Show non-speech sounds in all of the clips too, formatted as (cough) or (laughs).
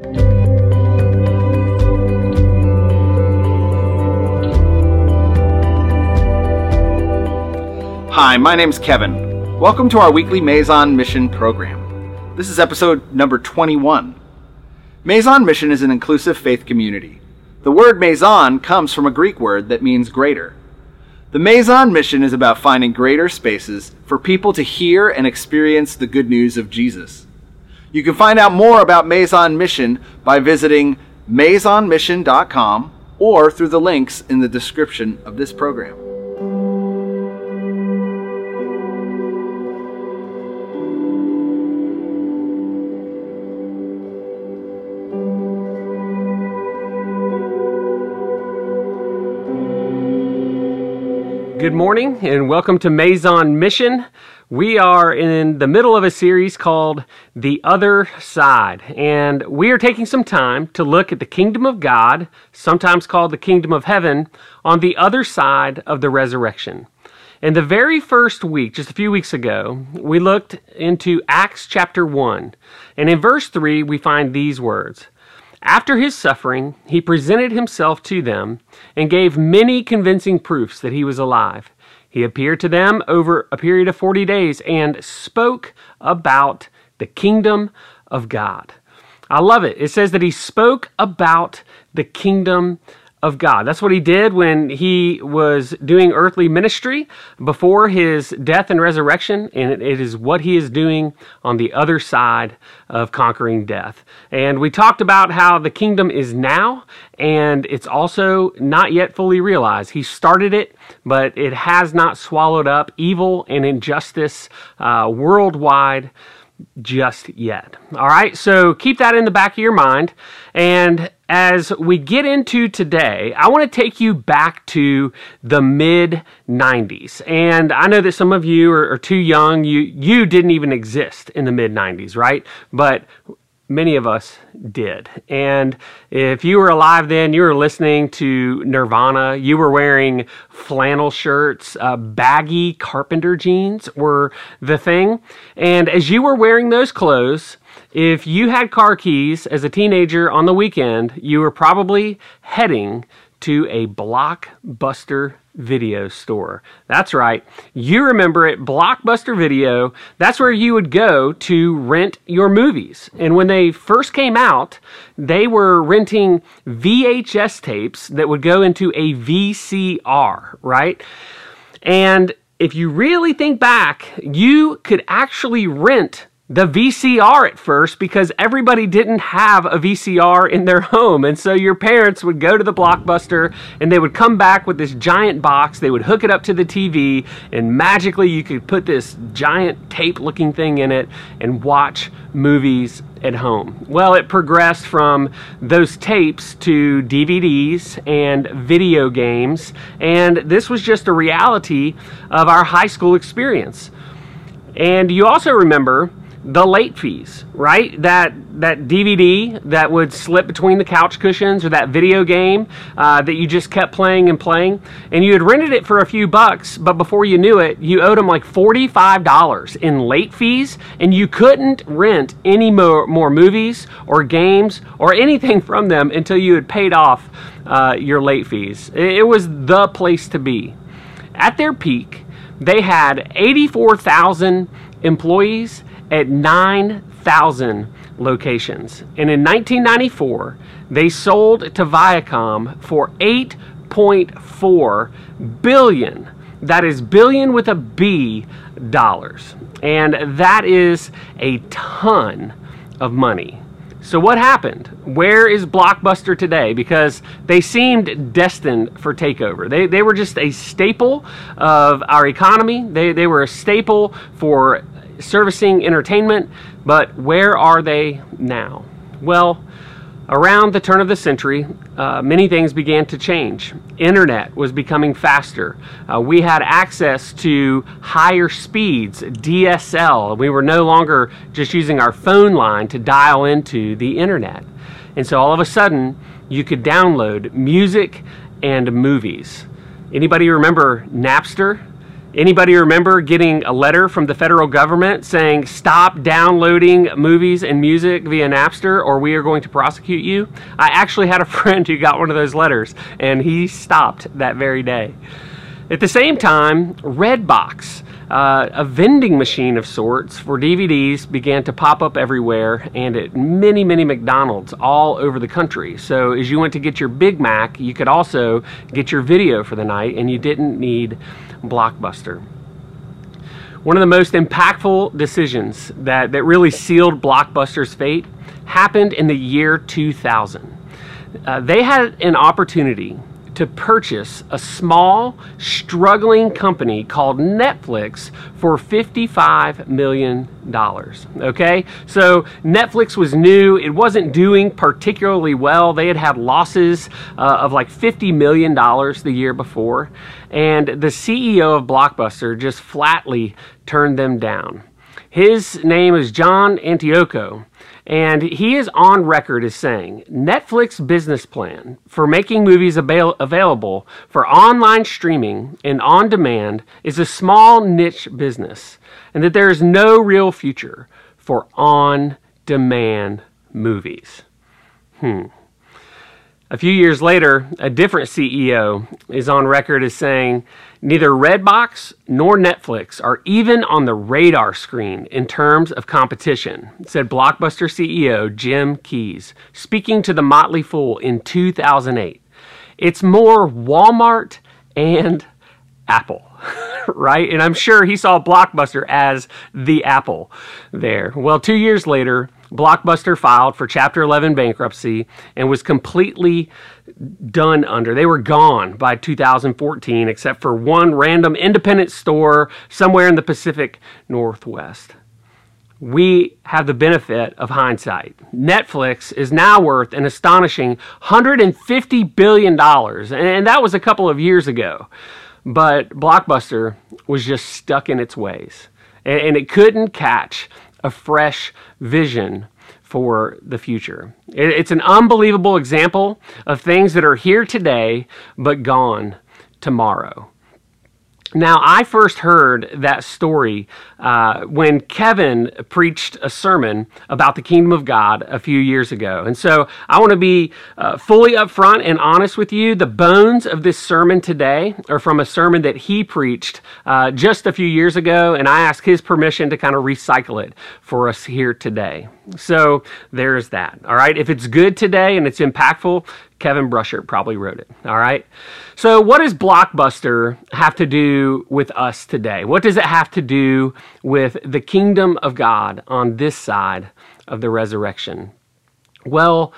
Hi, my name's Kevin. Welcome to our weekly Maison Mission program. This is episode number 21. Maison Mission is an inclusive faith community. The word Maison comes from a Greek word that means greater. The Maison Mission is about finding greater spaces for people to hear and experience the good news of Jesus. You can find out more about Maison Mission by visiting maisonmission.com or through the links in the description of this program. Good morning and welcome to Maison Mission. We are in the middle of a series called The Other Side, and we are taking some time to look at the kingdom of God, sometimes called the kingdom of heaven, on the other side of the resurrection. In the very first week, just a few weeks ago, we looked into Acts chapter 1, and in verse 3, we find these words. After his suffering, he presented himself to them and gave many convincing proofs that he was alive. He appeared to them over a period of 40 days and spoke about the kingdom of God. I love it. It says that he spoke about the kingdom of God. That's what he did when he was doing earthly ministry before his death and resurrection, and it is what he is doing on the other side of conquering death. And we talked about how the kingdom is now, and it's also not yet fully realized. He started it, but it has not swallowed up evil and injustice uh, worldwide just yet. All right, so keep that in the back of your mind. And as we get into today, I want to take you back to the mid 90s. And I know that some of you are, are, too young. You, you didn't even exist in the mid 90s, right? But many of us did. And if you were alive then, you were listening to Nirvana, you were wearing flannel shirts, uh, baggy carpenter jeans were the thing. And as you were wearing those clothes, if you had car keys as a teenager on the weekend, you were probably heading to a blockbuster video store. That's right. You remember it, Blockbuster Video. That's where you would go to rent your movies. And when they first came out, they were renting VHS tapes that would go into a VCR, right? And if you really think back, you could actually rent the VCR at first because everybody didn't have a VCR in their (laughs) home. And so your parents would go to the Blockbuster and they would come back with this giant box. They would hook it up to the TV, and magically you could put this giant tape looking thing in it and watch movies at home. Well, it progressed from those tapes to DVDs and video games, and this was just a reality of our high school experience. And you also remember the late fees, right? That that DVD that would slip between the couch cushions, or that video game uh, that you just kept playing and playing, and you had rented it for a few bucks, but before you knew it, you owed them like forty-five dollars in late fees, and you couldn't rent any more, more movies or games or anything from them until you had paid off uh, your late fees. It, it was the place to be. At their peak, they had eighty-four thousand employees at 9,000 locations. And in 1994, they sold to Viacom for 8.4 billion. That is billion with a B dollars. And that is a ton of money. So, what happened? Where is Blockbuster today? Because they seemed destined for takeover. They, they were just a staple of our economy, they, they were a staple for servicing entertainment, but where are they now? Well, around the turn of the century, uh, many things began to change. Internet was becoming faster. Uh, we had access to higher speeds, DSL. We were no longer just using our phone line to dial into the internet. And so all of a sudden, you could download music and movies. Anybody remember Napster? Anybody remember getting a letter from the federal government saying, stop downloading movies and music via Napster or we are going to prosecute you? I actually had a (laughs) friend who got one of those letters and he stopped that very day. At the same time, Redbox, uh, a vending machine of sorts for DVDs, began to pop up everywhere and at many, many McDonald's all over the country. So as you went to get your Big Mac, you could also get your video for the night and you didn't need Blockbuster. One of the most impactful decisions that, that really sealed Blockbuster's fate happened in the year 2000. Uh, they had an opportunity to purchase a small, struggling company called Netflix for $55 million. Okay? So Netflix was new. It wasn't doing particularly well. They had had losses uh, of like $50 million the year before. And the CEO of Blockbuster just flatly turned them down. His name is John Antioco. And he is on record as saying Netflix business plan for making movies avail- available for online streaming and on demand is a small niche business, and that there is no real future for on demand movies. Hmm. A few years later, a different CEO is on record as saying neither Redbox nor Netflix are even on the radar screen in terms of competition, said Blockbuster CEO Jim Keyes, speaking to the Motley Fool in 2008. It's more Walmart and Apple, (laughs) right? And I'm sure he saw Blockbuster as the Apple there. Well, two years later, Blockbuster filed for Chapter 11 bankruptcy and was completely done under. They were gone by 2014, except for one random independent store somewhere in the Pacific Northwest. We have the benefit of hindsight. Netflix is now worth an astonishing $150 billion, and that was a couple of years ago. But Blockbuster was just stuck in its ways, and it couldn't catch a fresh vision for the future. It's an unbelievable example of things that are here today but gone tomorrow. Now, I first heard that story uh, when Kevin preached a sermon about the kingdom of God a few years ago. And so I want to be uh, fully upfront and honest with you. The bones of this sermon today are from a sermon that he preached uh, just a few years ago, and I ask his permission to kind of recycle it for us here today. So there's that. All right. If it's good today and it's impactful, Kevin Brusher probably wrote it. All right. So, what does Blockbuster have to do with us today? What does it have to do with the kingdom of God on this side of the resurrection? Well,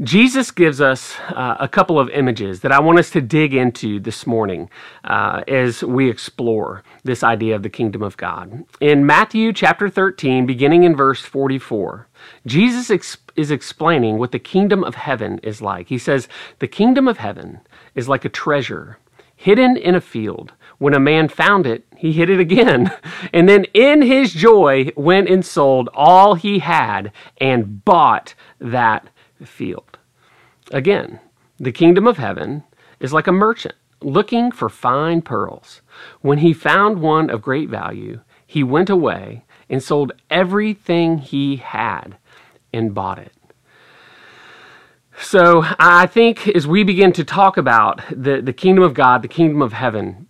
Jesus gives us uh, a couple of images that I want us to dig into this morning uh, as we explore this idea of the kingdom of God. In Matthew chapter 13, beginning in verse 44, Jesus ex- is explaining what the kingdom of heaven is like. He says, The kingdom of heaven is like a treasure hidden in a field. When a man found it, he hid it again. (laughs) And then in his joy went and sold all he had and bought that field. Again, the kingdom of heaven is like a merchant looking for fine pearls. When he found one of great value, he went away and sold everything he had and bought it. So I think as we begin to talk about the, the kingdom of God, the kingdom of heaven,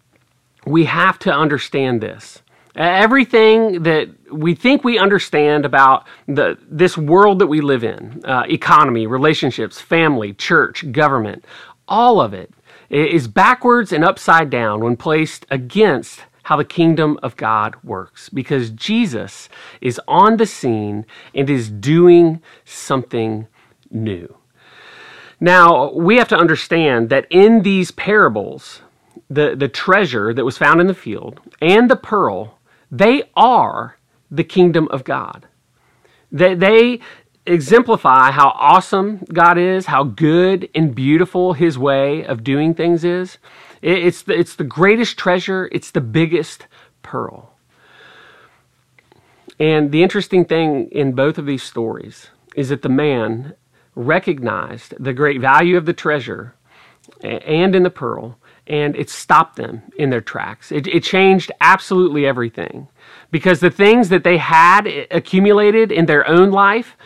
we have to understand this. Everything that we think we understand about the, this world that we live in uh, economy, relationships, family, church, government all of it is backwards and upside down when placed against how the kingdom of God works because Jesus is on the scene and is doing something new. Now, we have to understand that in these parables, the, the treasure that was found in the field and the pearl, they are the kingdom of God. They, they exemplify how awesome God is, how good and beautiful His way of doing things is. It's the, it's the greatest treasure, it's the biggest pearl. And the interesting thing in both of these stories is that the man recognized the great value of the treasure and in the pearl and it stopped them in their tracks. It, it, changed absolutely everything because the things that they had accumulated in their own life,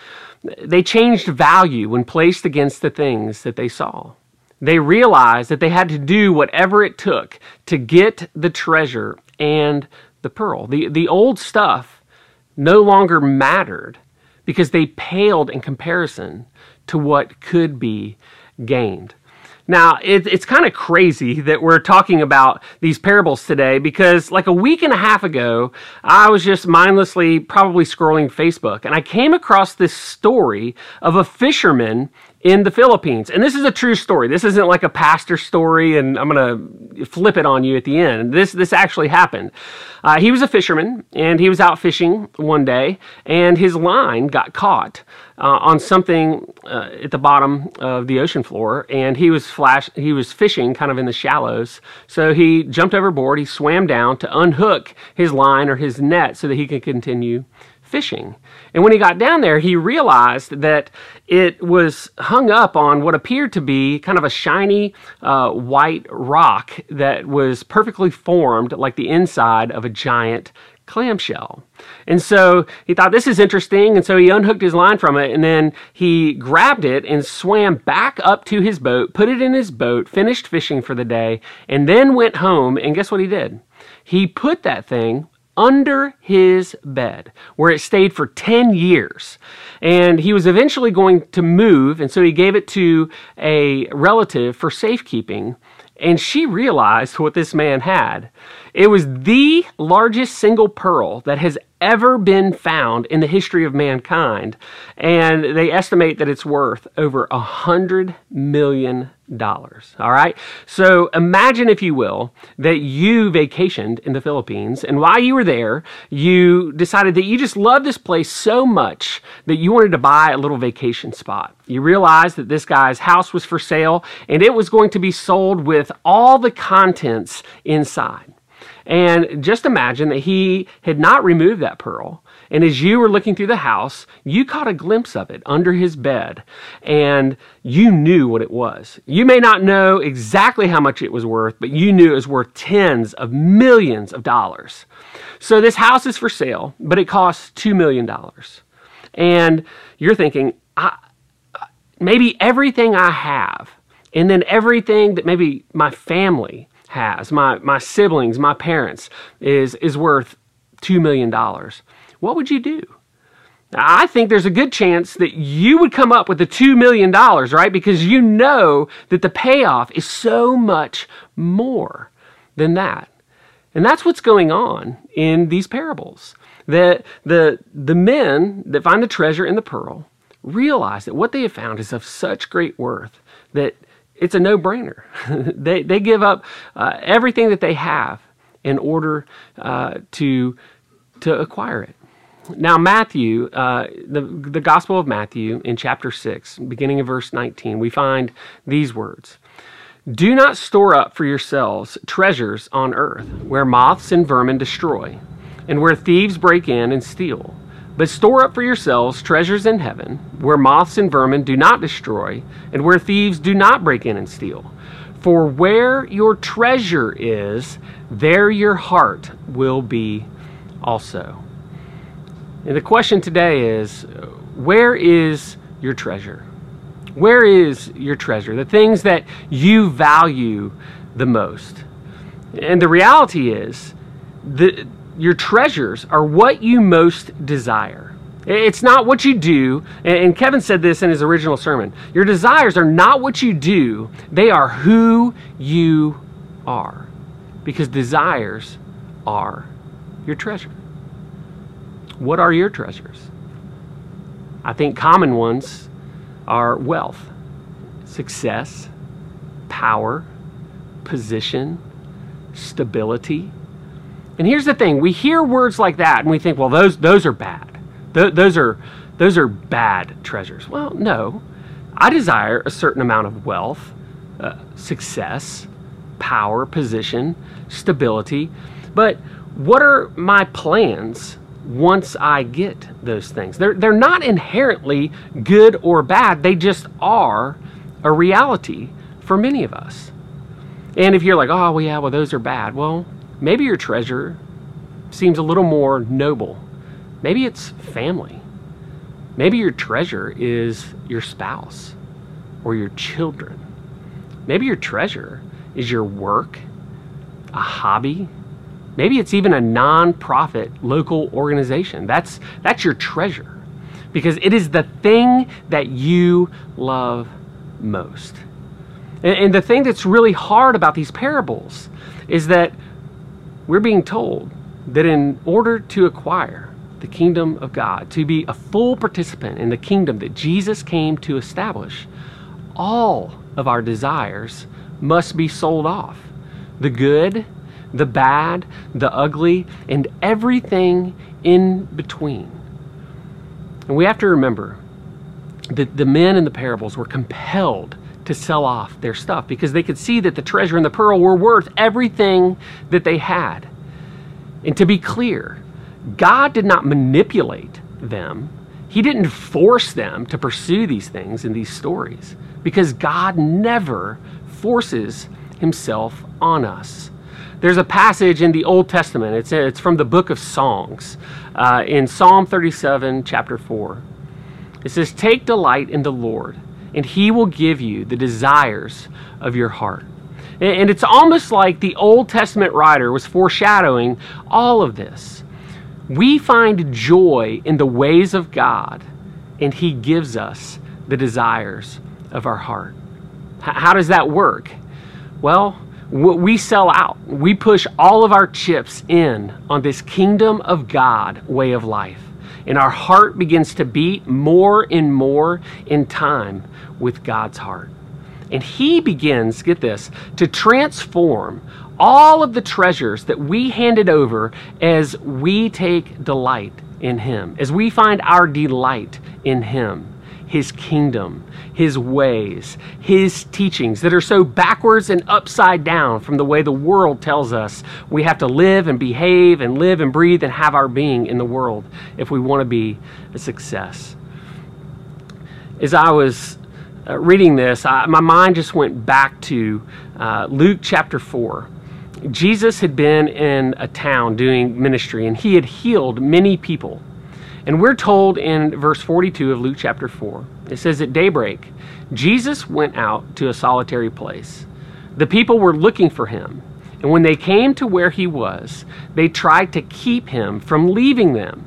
they changed value when placed against the things that they saw. They realized that they had to do whatever it took to get the treasure and the pearl. The, the old stuff no longer mattered because they paled in comparison to what could be gained. Now, it, it's kind of crazy that we're talking about these parables today because, like a week and a half ago, I was just mindlessly probably scrolling Facebook and I came across this story of a fisherman in the Philippines. And this is a true story. This isn't like a pastor story, and I'm going to flip it on you at the end. This, this actually happened. Uh, he was a fisherman, and he was out fishing one day, and his line got caught uh, on something uh, at the bottom of the ocean floor, and he was flash. He was fishing kind of in the shallows. So he jumped overboard. He swam down to unhook his line or his net so that he could continue fishing. And when he got down there, he realized that it was hung up on what appeared to be kind of a shiny uh, white rock that was perfectly formed like the inside of a giant clamshell. And so he thought, this is interesting. And so he unhooked his line from it and then he grabbed it and swam back up to his boat, put it in his boat, finished fishing for the day, and then went home. And guess what he did? He put that thing under his bed, where it stayed for 10 years. And he was eventually going to move, and so he gave it to a relative for safekeeping. And she realized what this man had. It was the largest single pearl that has ever been found in the history of mankind. And they estimate that it's worth over a hundred million dollars. All right. So imagine, if you will, that you vacationed in the Philippines, and while you were there, you decided that you just loved this place so much that you wanted to buy a little vacation spot. You realized that this guy's house was for sale, and it was going to be sold with all the contents inside. And just imagine that he had not removed that pearl. And as you were looking through the house, you caught a glimpse of it under his bed and you knew what it was. You may not know exactly how much it was worth, but you knew it was worth tens of millions of dollars. So this house is for sale, but it costs $2 million. And you're thinking, maybe everything I have, and then everything that maybe my family has, my, my siblings, my parents, is, is worth $2 million, what would you do? I think there's a good chance that you would come up with the $2 million, right? Because you know that the payoff is so much more than that. And that's what's going on in these parables. That the, the men that find the treasure in the pearl realize that what they have found is of such great worth that it's a no brainer. (laughs) they, they give up uh, everything that they have in order uh, to, to acquire it. Now, Matthew, uh, the, the Gospel of Matthew in chapter 6, beginning of verse 19, we find these words Do not store up for yourselves treasures on earth, where moths and vermin destroy, and where thieves break in and steal but store up for yourselves treasures in heaven, where moths and vermin do not destroy, and where thieves do not break in and steal. For where your treasure is, there your heart will be also. And the question today is where is your treasure? Where is your treasure? The things that you value the most. And the reality is, the, your treasures are what you most desire. It's not what you do. And Kevin said this in his original sermon. Your desires are not what you do, they are who you are. Because desires are your treasure. What are your treasures? I think common ones are wealth, success, power, position, stability, and here's the thing we hear words like that and we think, well, those, those are bad. Th- those, are, those are bad treasures. Well, no. I desire a certain amount of wealth, uh, success, power, position, stability. But what are my plans once I get those things? They're, they're not inherently good or bad, they just are a reality for many of us. And if you're like, oh, well, yeah, well, those are bad, well, maybe your treasure seems a little more noble. Maybe it's family. Maybe your treasure is your spouse or your children. Maybe your treasure is your work, a hobby. Maybe it's even a non-profit local organization. That's that's your treasure because it is the thing that you love most. And, and the thing that's really hard about these parables is that we're being told that in order to acquire the kingdom of God, to be a full participant in the kingdom that Jesus came to establish, all of our desires must be sold off. The good, the bad, the ugly, and everything in between. And we have to remember that the men in the parables were compelled to sell off their stuff because they could see that the treasure and the pearl were worth everything that they had. And to be clear, God did not manipulate them. He didn't force them to pursue these things in these stories because God never forces himself on us. There's a passage in the Old Testament, it's, it's from the book of Songs, uh, in Psalm 37, chapter 4. It says, Take delight in the Lord, and he will give you the desires of your heart. And it's almost like the Old Testament writer was foreshadowing all of this. We find joy in the ways of God, and He gives us the desires of our heart. How does that work? Well, we sell out. We push all of our chips in on this kingdom of God way of life. And our heart begins to beat more and more in time with God's heart. And He begins, get this, to transform all of the treasures that we handed over as we take delight in Him, as we find our delight in Him, His kingdom, His ways, His teachings that are so backwards and upside down from the way the world tells us we have to live and behave and live and breathe and have our being in the world if we want to be a success. As I was uh, reading this, I, my mind just went back to uh, Luke chapter 4. Jesus had been in a town doing ministry and he had healed many people. And we're told in verse 42 of Luke chapter 4, it says, At daybreak, Jesus went out to a solitary place. The people were looking for him. And when they came to where he was, they tried to keep him from leaving them.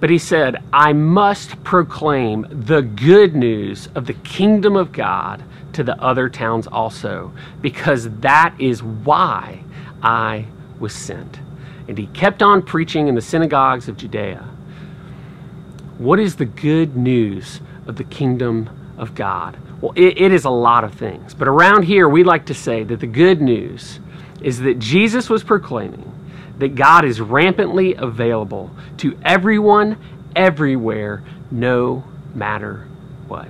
But he said, I must proclaim the good news of the kingdom of God to the other towns also, because that is why I was sent. And he kept on preaching in the synagogues of Judea. What is the good news of the kingdom of God? Well, it, it is a lot of things. But around here, we like to say that the good news is that Jesus was proclaiming that God is rampantly available to everyone, everywhere, no matter what.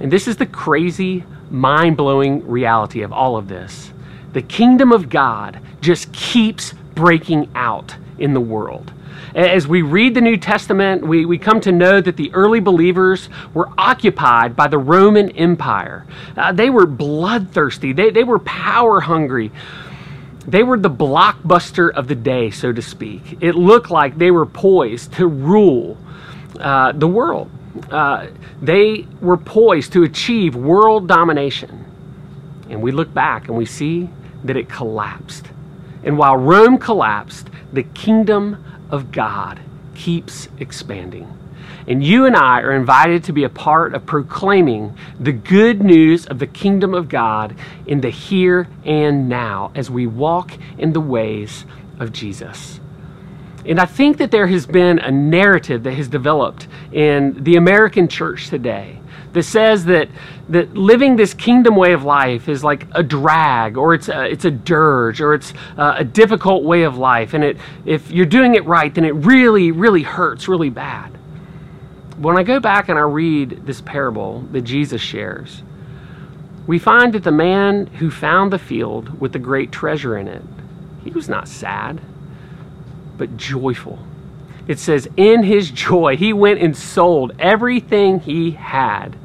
And this is the crazy, mind blowing reality of all of this. The kingdom of God just keeps breaking out in the world. As we read the New Testament, we, we come to know that the early believers were occupied by the Roman Empire. Uh, they were bloodthirsty, they, they were power hungry. They were the blockbuster of the day, so to speak. It looked like they were poised to rule uh, the world. Uh, they were poised to achieve world domination. And we look back and we see that it collapsed. And while Rome collapsed, the kingdom of God keeps expanding. And you and I are invited to be a part of proclaiming the good news of the kingdom of God in the here and now as we walk in the ways of Jesus. And I think that there has been a narrative that has developed in the American church today that says that, that living this kingdom way of life is like a drag or it's a, it's a dirge or it's a, a difficult way of life. And it, if you're doing it right, then it really, really hurts really bad when I go back and I read this parable that Jesus shares, we find that the man who found the field with the great treasure in it, he was not sad, but joyful. It says, in his joy, he went and sold everything he had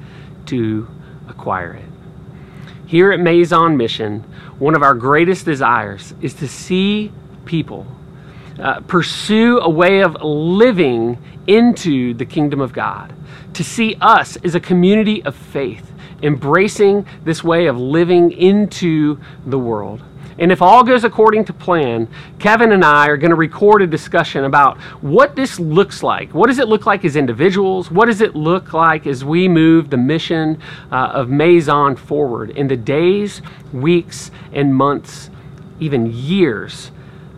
to acquire it. Here at Maison Mission, one of our greatest desires is to see people uh, pursue a way of living into the kingdom of God, to see us as a community of faith, embracing this way of living into the world. And if all goes according to plan, Kevin and I are going to record a discussion about what this looks like. What does it look like as individuals? What does it look like as we move the mission uh, of Maison forward in the days, weeks, and months, even years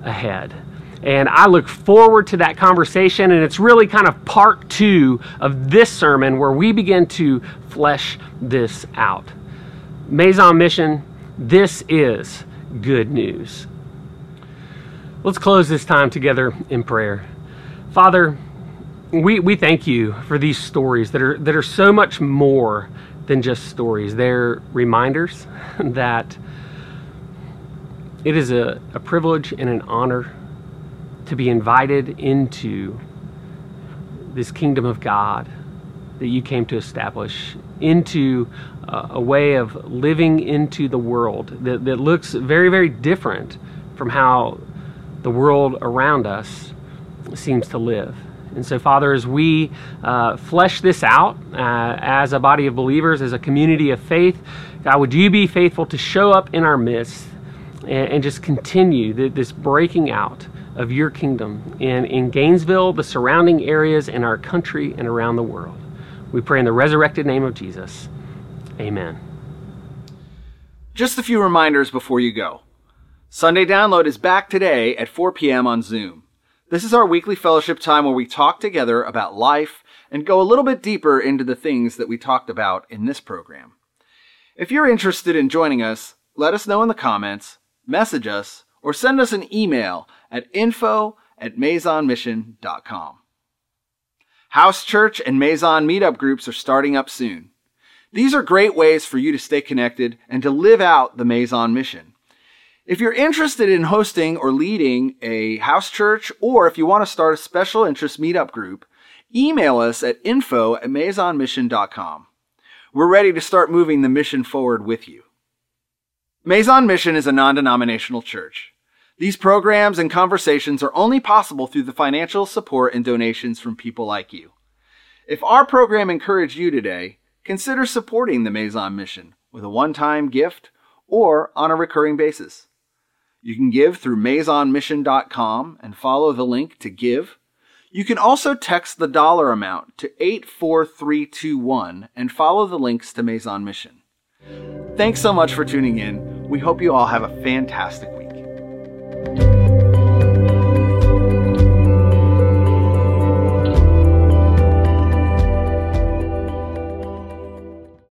ahead? And I look forward to that conversation. And it's really kind of part two of this sermon where we begin to flesh this out. Maison Mission, this is good news. Let's close this time together in prayer. Father, we, we thank you for these stories that are, that are so much more than just stories. They're reminders (laughs) that it is a, a privilege and an honor to be invited into this kingdom of God that you came to establish, into uh, a way of living into the world that, that looks very, very different from how the world around us seems to live. And so, Father, as we uh, flesh this out uh, as a body of believers, as a community of faith, God, would you be faithful to show up in our midst and, and just continue the, this breaking out of your kingdom in, in Gainesville, the surrounding areas, in our country, and around the world? We pray in the resurrected name of Jesus. Amen. Just a few reminders before you go. Sunday Download is back today at 4 p.m. on Zoom. This is our weekly fellowship time where we talk together about life and go a little bit deeper into the things that we talked about in this program. If you're interested in joining us, let us know in the comments, message us, or send us an email at info at maisonmission.com. House church and Maison meetup groups are starting up soon. These are great ways for you to stay connected and to live out the Maison mission. If you're interested in hosting or leading a house church, or if you want to start a special interest meetup group, email us at info at maisonmission.com. We're ready to start moving the mission forward with you. Maison Mission is a non denominational church. These programs and conversations are only possible through the financial support and donations from people like you. If our program encouraged you today, consider supporting the Maison mission with a one time gift or on a recurring basis. You can give through maisonmission.com and follow the link to give. You can also text the dollar amount to 84321 and follow the links to Maison Mission. Thanks so much for tuning in. We hope you all have a fantastic week.